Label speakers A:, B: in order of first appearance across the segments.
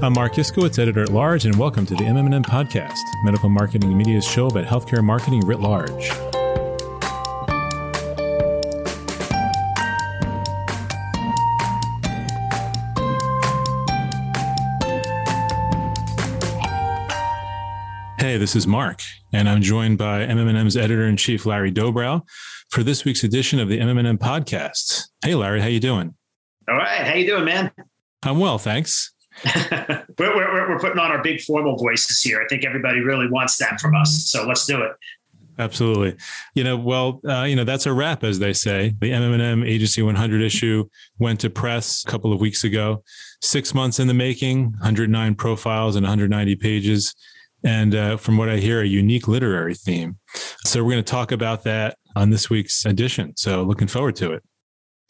A: I'm Marc Iskowitz, editor at large, and welcome to the MMM podcast, medical marketing and media's show about healthcare marketing writ large. Hey, this is Marc, and I'm joined by MMM's editor in chief, Larry Dobrow, for this week's edition of the MMM podcast. Hey, Larry, how you doing?
B: All right, how you doing, man?
A: I'm well, thanks.
B: we're, we're, we're putting on our big formal voices here. I think everybody really wants that from us. So let's do it.
A: Absolutely. You know, well, uh, you know, that's a wrap, as they say. The MMM Agency 100 issue went to press a couple of weeks ago. Six months in the making, 109 profiles and 190 pages. And uh, from what I hear, a unique literary theme. So we're going to talk about that on this week's edition. So looking forward to it.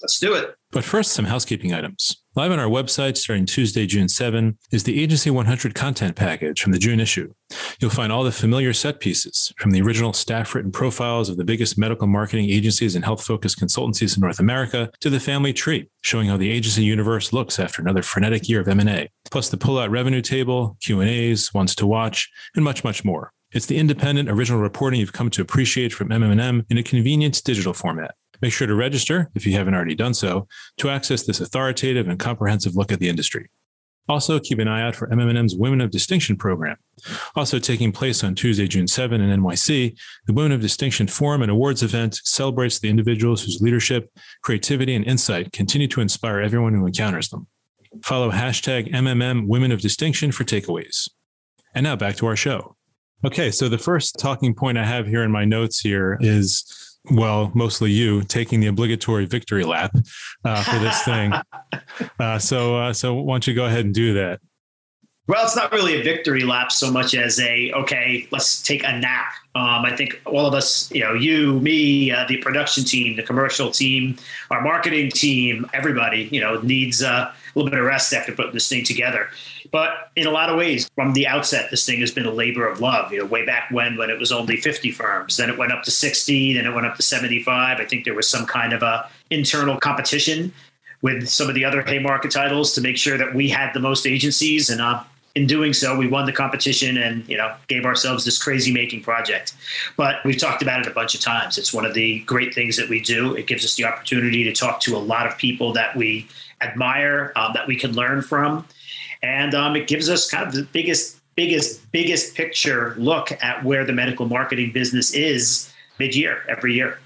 B: Let's do it.
A: But first, some housekeeping items. Live on our website starting Tuesday, June 7, is the Agency 100 content package from the June issue. You'll find all the familiar set pieces from the original staff written profiles of the biggest medical marketing agencies and health focused consultancies in North America to the family tree, showing how the agency universe looks after another frenetic year of M&A, plus the pull-out revenue table, Q&As, ones to watch, and much, much more. It's the independent original reporting you've come to appreciate from MMM in a convenient digital format. Make sure to register, if you haven't already done so, to access this authoritative and comprehensive look at the industry. Also, keep an eye out for MMM's Women of Distinction program. Also taking place on Tuesday, June 7 in NYC, the Women of Distinction Forum and Awards event celebrates the individuals whose leadership, creativity, and insight continue to inspire everyone who encounters them. Follow hashtag MMM Women of Distinction for takeaways. And now back to our show. Okay, so the first talking point I have here in my notes here is well, mostly you taking the obligatory victory lap uh, for this thing. Uh, so, uh, so why don't you go ahead and do that?
B: Well, it's not really a victory lap so much as a okay, let's take a nap. Um, I think all of us, you know, you, me, uh, the production team, the commercial team, our marketing team, everybody, you know, needs uh, a little bit of rest after putting this thing together. But in a lot of ways, from the outset, this thing has been a labor of love. You know, way back when, when it was only 50 firms, then it went up to 60, then it went up to 75. I think there was some kind of a internal competition with some of the other Haymarket titles to make sure that we had the most agencies and uh, in doing so, we won the competition and you know gave ourselves this crazy making project. But we've talked about it a bunch of times. It's one of the great things that we do. It gives us the opportunity to talk to a lot of people that we admire, um, that we can learn from, and um, it gives us kind of the biggest, biggest, biggest picture look at where the medical marketing business is mid-year every year.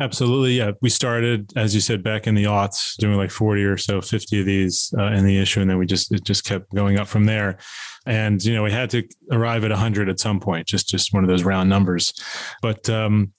A: Absolutely. Yeah. We started, as you said, back in the aughts, doing like 40 or so, 50 of these uh, in the issue. And then we just, it just kept going up from there. And, you know, we had to arrive at 100 at some point, just, just one of those round numbers. But, um,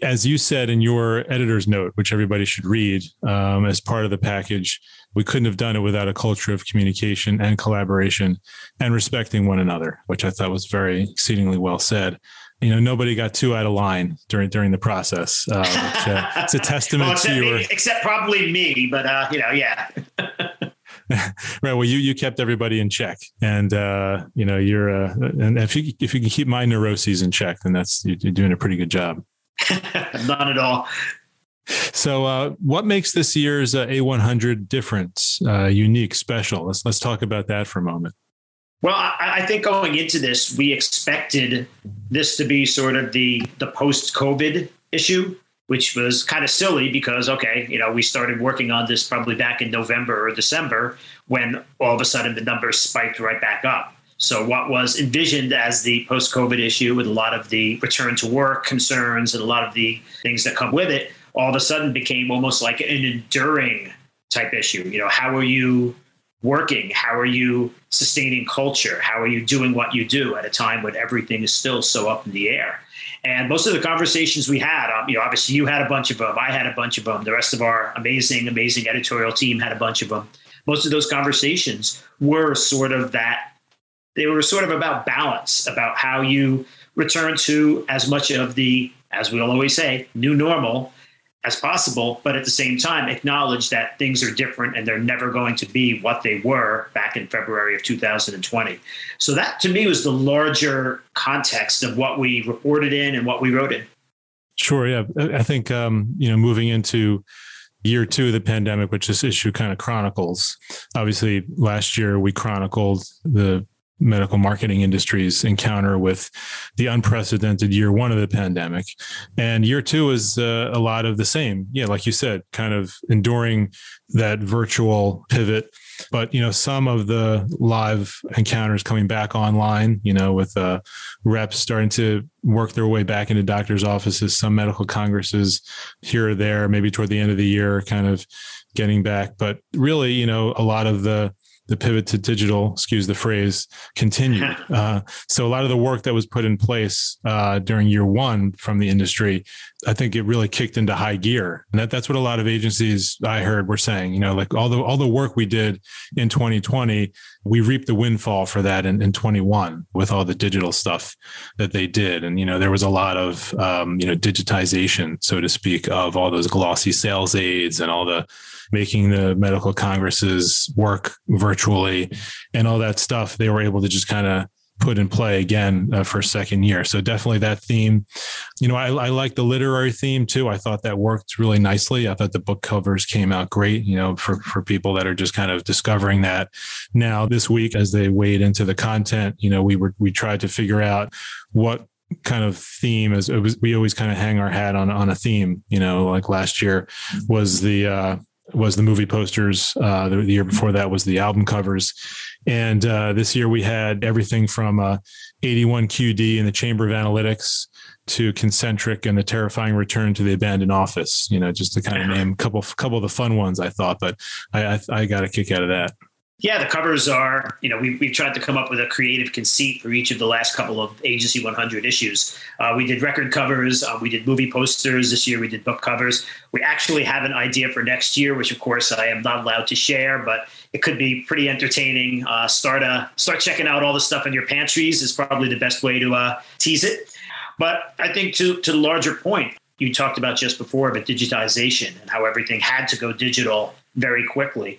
A: as you said in your editor's note, which everybody should read um, as part of the package, we couldn't have done it without a culture of communication and collaboration and respecting one another, which I thought was very exceedingly well said you know nobody got too out of line during during the process. Uh, which, uh, it's a testament well, to your
B: except probably me, but uh, you know, yeah.
A: right. Well, you you kept everybody in check, and uh, you know you're uh, and if you if you can keep my neuroses in check, then that's you're doing a pretty good job.
B: Not at all.
A: So, uh, what makes this year's uh, A100 different, uh, unique, special? Let's let's talk about that for a moment.
B: Well, I, I, think going into this, we expected this to be sort of the the post COVID issue, which was kind of silly because okay, you know, we started working on this probably back in November or December when all of a sudden the numbers spiked right back up. So what was envisioned as the post COVID issue with a lot of the return to work concerns and a lot of the things that come with it, all of a sudden became almost like an enduring type issue. You know, how are you working? How are you sustaining culture? How are you doing what you do at a time when everything is still so up in the air? And most of the conversations we had, um, you know, obviously you had a bunch of them, I had a bunch of them, the rest of our amazing, amazing editorial team had a bunch of them. Most of those conversations were sort of that, they were sort of about balance, about how you return to as much of the, as we'll always say, new normal as possible, but at the same time, acknowledge that things are different and they're never going to be what they were back in February of 2020. So, that to me was the larger context of what we reported in and what we wrote in.
A: Sure. Yeah. I think, um, you know, moving into year two of the pandemic, which this issue kind of chronicles. Obviously, last year we chronicled the medical marketing industry's encounter with the unprecedented year one of the pandemic. And year two is uh, a lot of the same. Yeah, like you said, kind of enduring that virtual pivot. But you know, some of the live encounters coming back online. You know, with uh, reps starting to work their way back into doctors' offices, some medical congresses here or there, maybe toward the end of the year, kind of getting back. But really, you know, a lot of the the pivot to digital, excuse the phrase, continued. Uh, so a lot of the work that was put in place uh, during year one from the industry, I think it really kicked into high gear, and that, that's what a lot of agencies I heard were saying. You know, like all the all the work we did in 2020, we reaped the windfall for that in, in 21 with all the digital stuff that they did, and you know there was a lot of um, you know digitization, so to speak, of all those glossy sales aids and all the making the medical congresses work virtually and all that stuff, they were able to just kind of put in play again uh, for second year. So definitely that theme. You know, I, I like the literary theme too. I thought that worked really nicely. I thought the book covers came out great. You know, for for people that are just kind of discovering that now this week as they wade into the content. You know, we were we tried to figure out what kind of theme as was, we always kind of hang our hat on on a theme you know like last year was the uh was the movie posters. Uh, the, the, year before that was the album covers, and uh, this year we had everything from uh, 81 QD and the Chamber of Analytics to Concentric and the terrifying return to the abandoned office. You know, just to kind of name a couple couple of the fun ones I thought, but I I, I got a kick out of that.
B: Yeah, the covers are, you know, we, we've tried to come up with a creative conceit for each of the last couple of Agency 100 issues. Uh, we did record covers, uh, we did movie posters. This year we did book covers. We actually have an idea for next year, which of course I am not allowed to share, but it could be pretty entertaining. Uh, start uh, start checking out all the stuff in your pantries is probably the best way to uh, tease it. But I think to, to the larger point, you talked about just before, but digitization and how everything had to go digital very quickly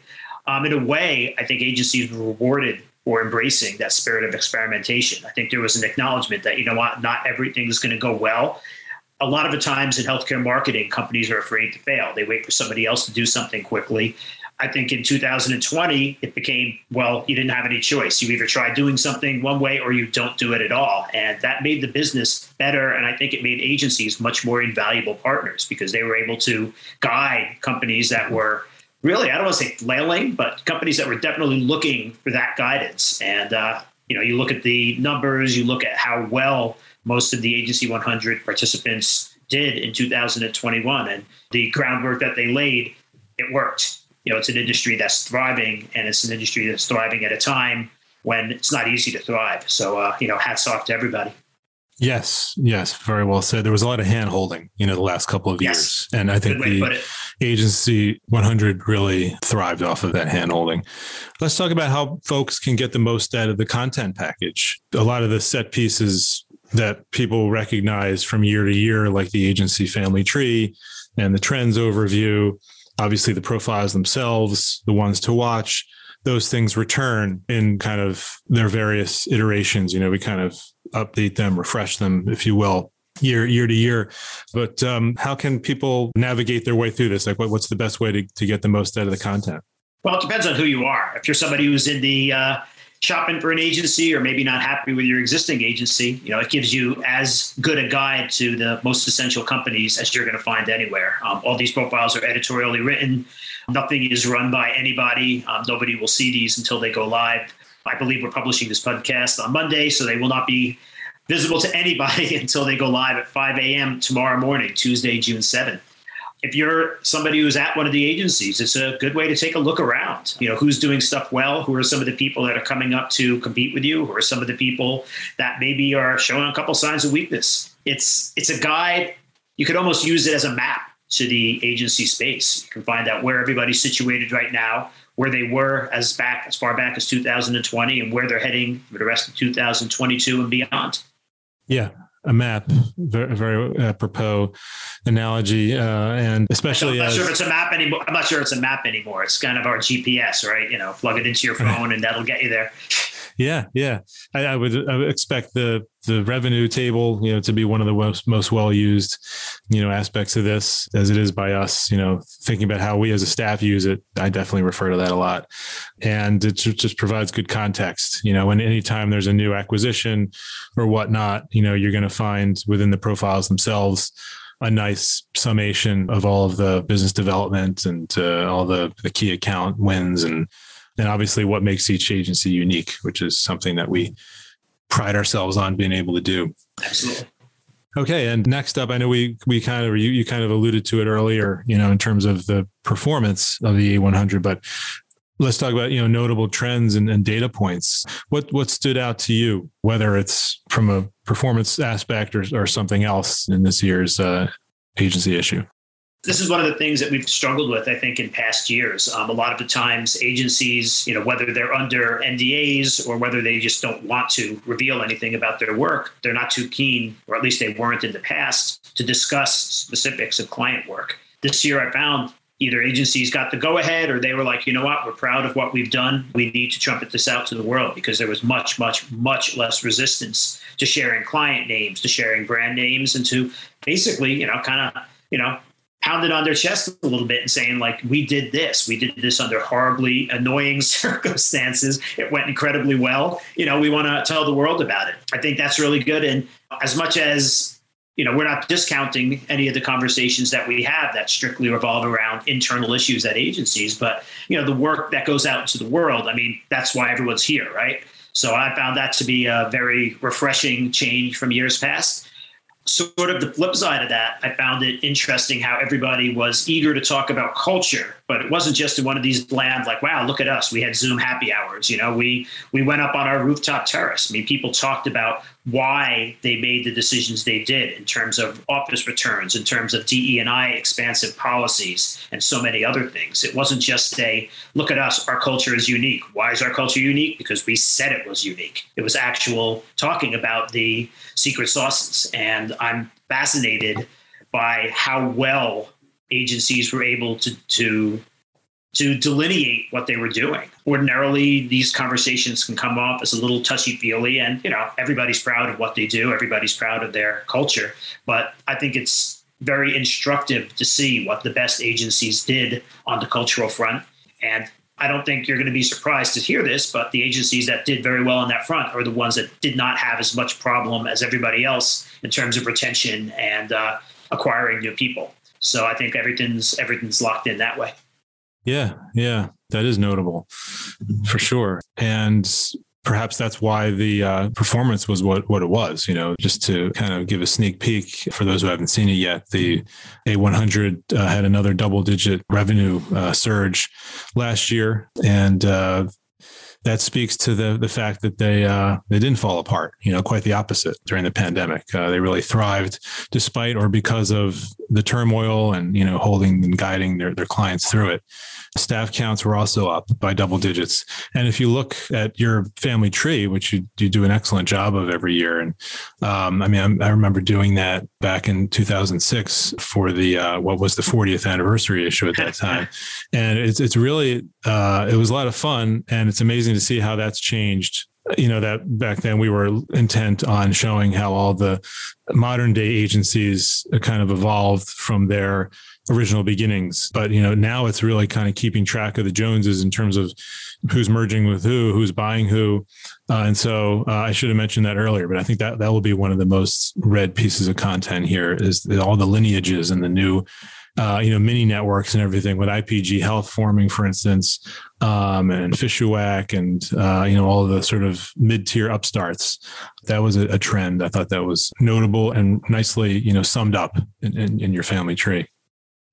B: um, in a way, I think agencies were rewarded for embracing that spirit of experimentation. I think there was an acknowledgement that, you know what, not everything is going to go well. A lot of the times in healthcare marketing, companies are afraid to fail. They wait for somebody else to do something quickly. I think in 2020, it became, well, you didn't have any choice. You either try doing something one way or you don't do it at all. And that made the business better. And I think it made agencies much more invaluable partners because they were able to guide companies that were really, I don't want to say flailing, but companies that were definitely looking for that guidance. And, uh, you know, you look at the numbers, you look at how well most of the Agency 100 participants did in 2021 and the groundwork that they laid, it worked. You know, it's an industry that's thriving and it's an industry that's thriving at a time when it's not easy to thrive. So, uh, you know, hats off to everybody.
A: Yes, yes, very well said. There was a lot of hand holding, you know, the last couple of yes. years. And I think the agency 100 really thrived off of that handholding. Let's talk about how folks can get the most out of the content package. A lot of the set pieces that people recognize from year to year, like the agency family tree and the trends overview, obviously the profiles themselves, the ones to watch those things return in kind of their various iterations. You know, we kind of update them, refresh them, if you will, year year to year. But um, how can people navigate their way through this? Like, what, what's the best way to, to get the most out of the content?
B: Well, it depends on who you are. If you're somebody who's in the uh, shopping for an agency or maybe not happy with your existing agency, you know, it gives you as good a guide to the most essential companies as you're going to find anywhere. Um, all these profiles are editorially written. Nothing is run by anybody. Um, nobody will see these until they go live. I believe we're publishing this podcast on Monday, so they will not be visible to anybody until they go live at 5 a.m. tomorrow morning, Tuesday, June 7th. If you're somebody who's at one of the agencies, it's a good way to take a look around. You know, who's doing stuff well? Who are some of the people that are coming up to compete with you? Who are some of the people that maybe are showing a couple signs of weakness? It's it's a guide. You could almost use it as a map to the agency space. You can find out where everybody's situated right now, where they were as back as far back as 2020, and where they're heading for the rest of 2022 and beyond.
A: Yeah, a map, very, very apropos analogy, uh, and especially.
B: I'm not as, sure if it's a map anymore. I'm not sure it's a map anymore. It's kind of our GPS, right? You know, plug it into your phone, and that'll get you there.
A: Yeah, yeah. I, I, would, I would expect the the revenue table, you know, to be one of the most most well used, you know, aspects of this, as it is by us. You know, thinking about how we as a staff use it, I definitely refer to that a lot, and it just provides good context. You know, when anytime there's a new acquisition or whatnot, you know, you're going to find within the profiles themselves a nice summation of all of the business development and uh, all the, the key account wins and and obviously what makes each agency unique, which is something that we pride ourselves on being able to do.
B: Absolutely.
A: Okay, and next up, I know we we kind of you, you kind of alluded to it earlier, you know, in terms of the performance of the A100, but let's talk about you know notable trends and, and, data points. What what stood out to you, whether it's from a performance aspect or, or something else in this year's uh, agency issue?
B: This is one of the things that we've struggled with, I think, in past years. Um, a lot of the times, agencies, you know, whether they're under NDAs or whether they just don't want to reveal anything about their work, they're not too keen, or at least they weren't in the past, to discuss specifics of client work. This year, I found either agencies got the go ahead or they were like, you know what, we're proud of what we've done. We need to trumpet this out to the world because there was much, much, much less resistance to sharing client names, to sharing brand names, and to basically, you know, kind of, you know, pounded on their chest a little bit and saying like we did this. We did this under horribly annoying circumstances. It went incredibly well. You know we want to tell the world about it. I think that's really good. And as much as you know we're not discounting any of the conversations that we have that strictly revolve around internal issues at agencies but you know the work that goes out into the world i mean that's why everyone's here right? So i found that to be a very refreshing change from years past sort of the flip side of that, I found it interesting how everybody was eager to talk about culture, but it wasn't just in one of these bland, like, wow, look at us. We had Zoom happy hours. You know, we we went up on our rooftop terrace. I mean, people talked about why they made the decisions they did in terms of office returns, in terms of DE and I expansive policies, and so many other things. It wasn't just a look at us, our culture is unique. Why is our culture unique? Because we said it was unique. It was actual talking about the secret sauces, and I'm fascinated by how well agencies were able to to to delineate what they were doing. Ordinarily, these conversations can come off as a little touchy feely, and you know everybody's proud of what they do, everybody's proud of their culture. But I think it's very instructive to see what the best agencies did on the cultural front. And I don't think you're going to be surprised to hear this, but the agencies that did very well on that front are the ones that did not have as much problem as everybody else in terms of retention and uh, acquiring new people. So I think everything's everything's locked in that way.
A: Yeah, yeah, that is notable for sure. And perhaps that's why the uh, performance was what, what it was. You know, just to kind of give a sneak peek for those who haven't seen it yet, the A100 uh, had another double digit revenue uh, surge last year. And uh, that speaks to the the fact that they uh, they didn't fall apart. You know, quite the opposite during the pandemic. Uh, they really thrived despite or because of the turmoil and you know holding and guiding their their clients through it. Staff counts were also up by double digits. And if you look at your family tree, which you, you do an excellent job of every year, and um, I mean, I, I, remember doing that back in 2006 for the uh, what was the 40th anniversary issue at that time, and it's it's really uh, it was a lot of fun, and it's amazing to see how that's changed you know that back then we were intent on showing how all the modern day agencies kind of evolved from their original beginnings. But you know, now it's really kind of keeping track of the Joneses in terms of who's merging with who, who's buying who. Uh, and so uh, I should have mentioned that earlier, but I think that that will be one of the most read pieces of content here is all the lineages and the new, uh, you know, mini networks and everything with IPG Health forming, for instance, um, and Fishawack and, uh, you know, all the sort of mid tier upstarts. That was a, a, trend. I thought that was notable and nicely, you know, summed up in, in, in your family tree.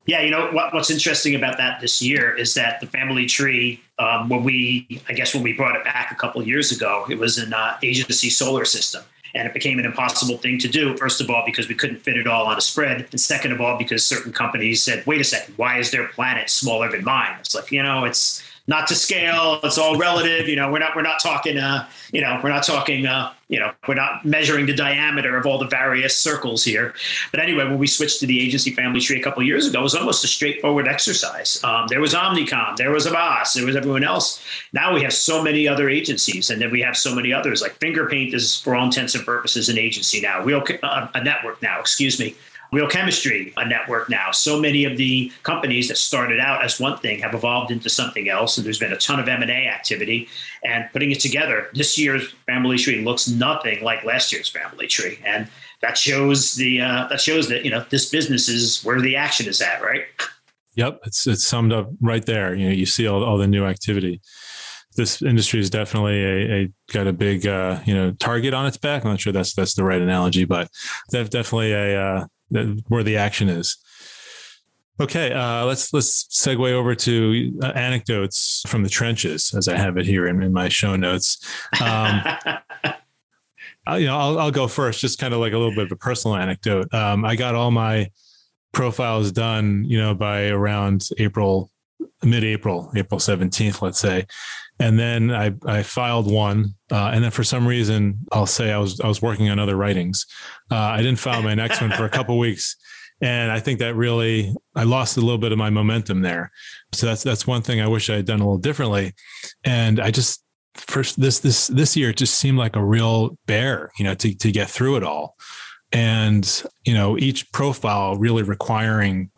B: Yeah, you know what, what's interesting about that this year is that the family tree, um, when we, I guess, when we brought it back a couple years ago, it was an uh, agency solar system, and it became an impossible thing to do. First of all, because we couldn't fit it all on a spread, and second of all, because certain companies said, "Wait a second, why is their planet smaller than mine?" It's like you know, it's not to scale. It's all relative. You know, we're not we're not talking. Uh, you know, we're not talking. Uh, you know, we're not measuring the diameter of all the various circles here. But anyway, when we switched to the agency family tree a couple years ago, it was almost a straightforward exercise. Um, there was Omnicom, there was Havas, there was everyone else. Now we have so many other agencies, and then we have so many others. Like Fingerpaint is, for all intents and purposes, an agency now. Real uh, a network now. Excuse me. Real Chemistry, a network now. So many of the companies that started out as one thing have evolved into something else, and there's been a ton of M&A activity. And putting it together, this year's Family Tree looks nothing like last year's Family Tree, and that shows the uh, that shows that you know this business is where the action is at, right?
A: Yep, it's it's summed up right there. You know, you see all, all the new activity. This industry is definitely a, a got a big uh, you know target on its back. I'm not sure that's that's the right analogy, but definitely a uh, where the action is. Okay, uh, let's let's segue over to uh, anecdotes from the trenches, as I have it here in, in my show notes. Um, I, you know, I'll, I'll go first, just kind of like a little bit of a personal anecdote. Um, I got all my profiles done, you know, by around April, mid-April, April seventeenth, let's say, and then I I filed one, uh, and then for some reason I'll say I was I was working on other writings. Uh, I didn't file my next one for a couple weeks, and I think that really I lost a little bit of my momentum there. So that's that's one thing I wish I had done a little differently, and I just first this this this year it just seemed like a real bear, you know, to to get through it all and you know each profile really requiring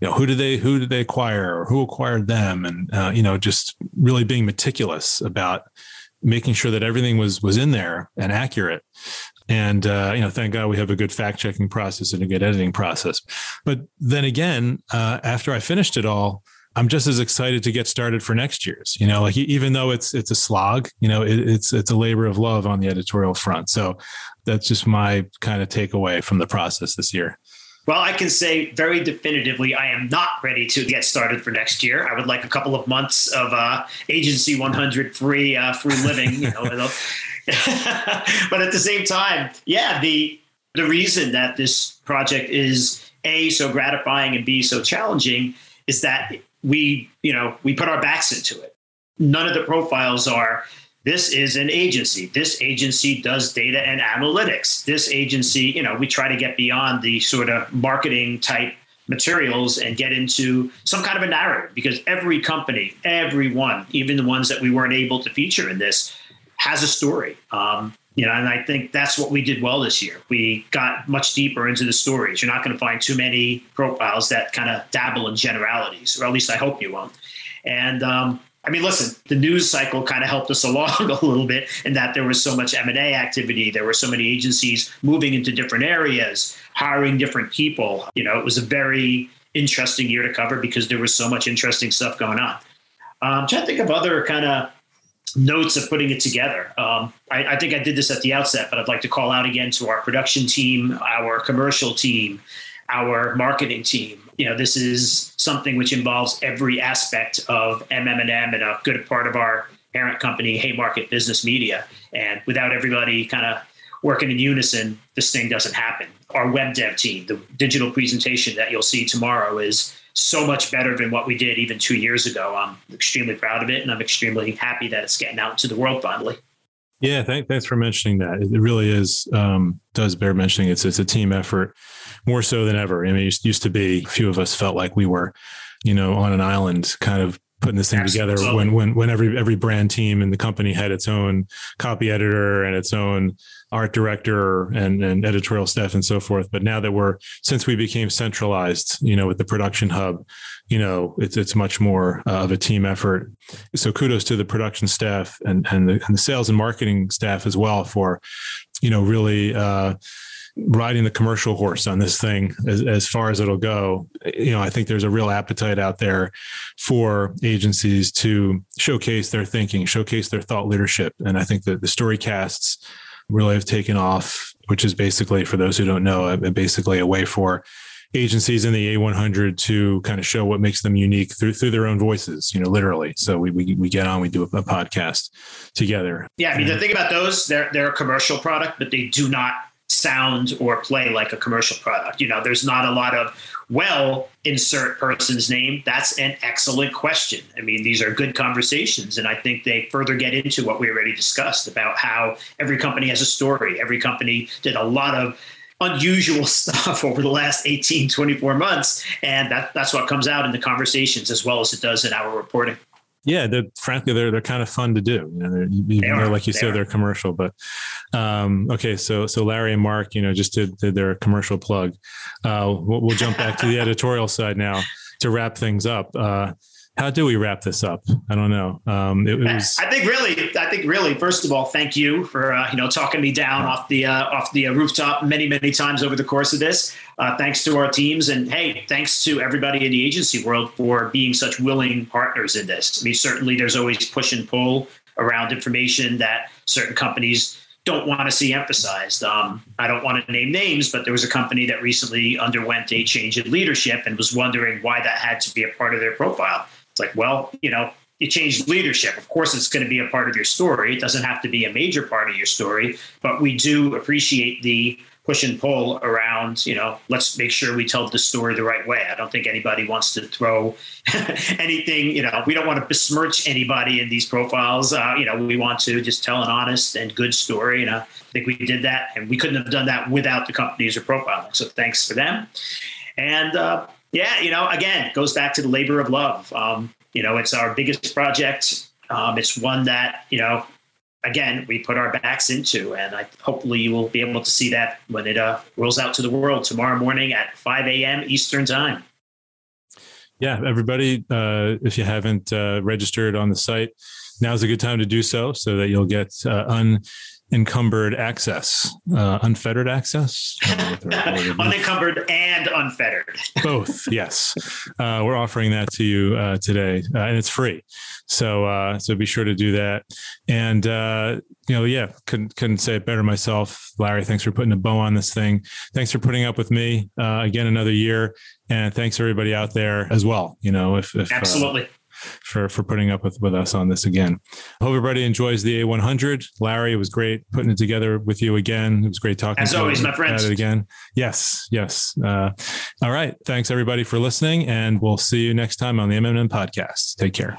A: you know who did they who did they acquire or who acquired them? And uh, you know just really being meticulous about making sure that everything was was in there and accurate. And uh, you know thank god we have a good fact checking process and a good editing process. But then again uh, after i finished it all I'm just as excited to get started for next year's. You know, like even though it's it's a slog, you know, it, it's it's a labor of love on the editorial front. So that's just my kind of takeaway from the process this year.
B: Well, I can say very definitively, I am not ready to get started for next year. I would like a couple of months of uh, Agency 100 free uh, free living. You know, but at the same time, yeah, the the reason that this project is a so gratifying and b so challenging is that we, you know, we put our backs into it. None of the profiles are this is an agency. This agency does data and analytics. This agency, you know, we try to get beyond the sort of marketing type materials and get into some kind of a narrative because every company, everyone, even the ones that we weren't able to feature in this, has a story. Um, you know, and I think that's what we did well this year. We got much deeper into the stories. You're not going to find too many profiles that kind of dabble in generalities, or at least I hope you won't. And um, I mean, listen, the news cycle kind of helped us along a little bit in that there was so much M&A activity. There were so many agencies moving into different areas, hiring different people. You know, it was a very interesting year to cover because there was so much interesting stuff going on. Um, I'm trying to think of other kind of notes of putting it together. Um, I, I, think I did this at the outset, but I'd like to call out again to our production team, our commercial team, our marketing team. You know, this is something which involves every aspect of MM&M and a good part of our parent company, Haymarket Business Media. And without everybody kind of working in unison, this thing doesn't happen. Our web dev team, the digital presentation that you'll see tomorrow is so much better than what we did even two years ago. I'm extremely proud of it, and I'm extremely happy that it's getting out to the world finally.
A: Yeah, thank, thanks for mentioning that. It really is um, does bear mentioning. It's it's a team effort more so than ever. I mean, it used to be a few of us felt like we were, you know, on an island, kind of putting this thing Absolutely. together when when when every every brand team in the company had its own copy editor and its own art director and, and editorial staff and so forth. But now that we're since we became centralized, you know, with the production hub, you know, it's it's much more uh, of a team effort. So kudos to the production staff and and the, and the sales and marketing staff as well for, you know, really. Uh, riding the commercial horse on this thing as, as far as it'll go. You know, I think there's a real appetite out there for agencies to showcase their thinking, showcase their thought leadership. And I think that the story casts really have taken off, which is basically, for those who don't know, basically a way for agencies in the A100 to kind of show what makes them unique through through their own voices, you know, literally. So we we, we get on, we do a, a podcast together.
B: Yeah, I mean, the thing about those, they're they're a commercial product, but they do not sound or play like a commercial product. You know, there's not a lot of, well, insert person's name. That's an excellent question. I mean, these are good conversations. And I think they further get into what we already discussed about how every company has a story. Every company did a lot of unusual stuff over the last 18, 24 months. And that, that's what comes out in the conversations as well as it does in our reporting.
A: Yeah, they're, frankly, they're they're kind of fun to do. You know, they're, even they though, like you they said, are. they're commercial. But um, okay, so so Larry and Marc, you know, just did, did their commercial plug. Uh, we'll, we'll jump back to the editorial side now to wrap things up. Uh, how do we wrap this up? I don't know. Um, it, it was.
B: I think really, I think really, first of all, thank you for uh, you know talking me down off the uh, off the uh, rooftop many many times over the course of this. Uh, thanks to our teams, and hey, thanks to everybody in the agency world for being such willing partners in this. I mean, certainly there's always push and pull around information that certain companies don't want to see emphasized. Um, I don't want to name names, but there was a company that recently underwent a change in leadership and was wondering why that had to be a part of their profile. It's like, well, you know, you changed leadership. Of course, it's going to be a part of your story. It doesn't have to be a major part of your story, but we do appreciate the push and pull around, you know, let's make sure we tell the story the right way. I don't think anybody wants to throw anything, you know, we don't want to besmirch anybody in these profiles. Uh, you know, we want to just tell an honest and good story. And I think we did that. And we couldn't have done that without the companies or profiling. So thanks for them. And, uh, yeah, you know, again, goes back to the labor of love. Um, you know, it's our biggest project. Um, it's one that, you know, again, we put our backs into. And I, hopefully you will be able to see that when it uh, rolls out to the world tomorrow morning at 5 a.m. Eastern Time.
A: Yeah, everybody, uh, if you haven't uh, registered on the site, now's a good time to do so so that you'll get uh, un encumbered access, uh, unfettered access,
B: unencumbered and unfettered.
A: Both, yes. Uh, we're offering that to you uh, today, uh, and it's free. So, uh, so be sure to do that. And uh, you know, yeah, couldn't couldn't say it better myself, Larry. Thanks for putting a bow on this thing. Thanks for putting up with me again another year, and thanks everybody out there as well. You know, if, if
B: absolutely
A: for for putting up with with us on this again. I hope everybody enjoys the A100. Larry, it was great putting it together with you again. It was great talking.
B: As always, my friends.
A: It again. Yes, yes. Uh, all right. Thanks everybody for listening, and we'll see you next time on the MMM podcast. Take care.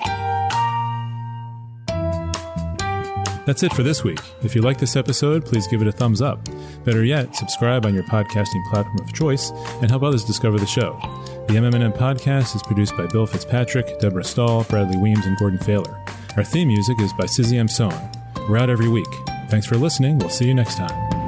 A: That's it for this week. If you like this episode, please give it a thumbs up. Better yet, subscribe on your podcasting platform of choice and help others discover the show. The MMM podcast is produced by Bill Fitzpatrick, Deborah Stahl, Bradley Weems, and Gordon Failer. Our theme music is by Sizzy M. We're out every week. Thanks for listening. We'll see you next time.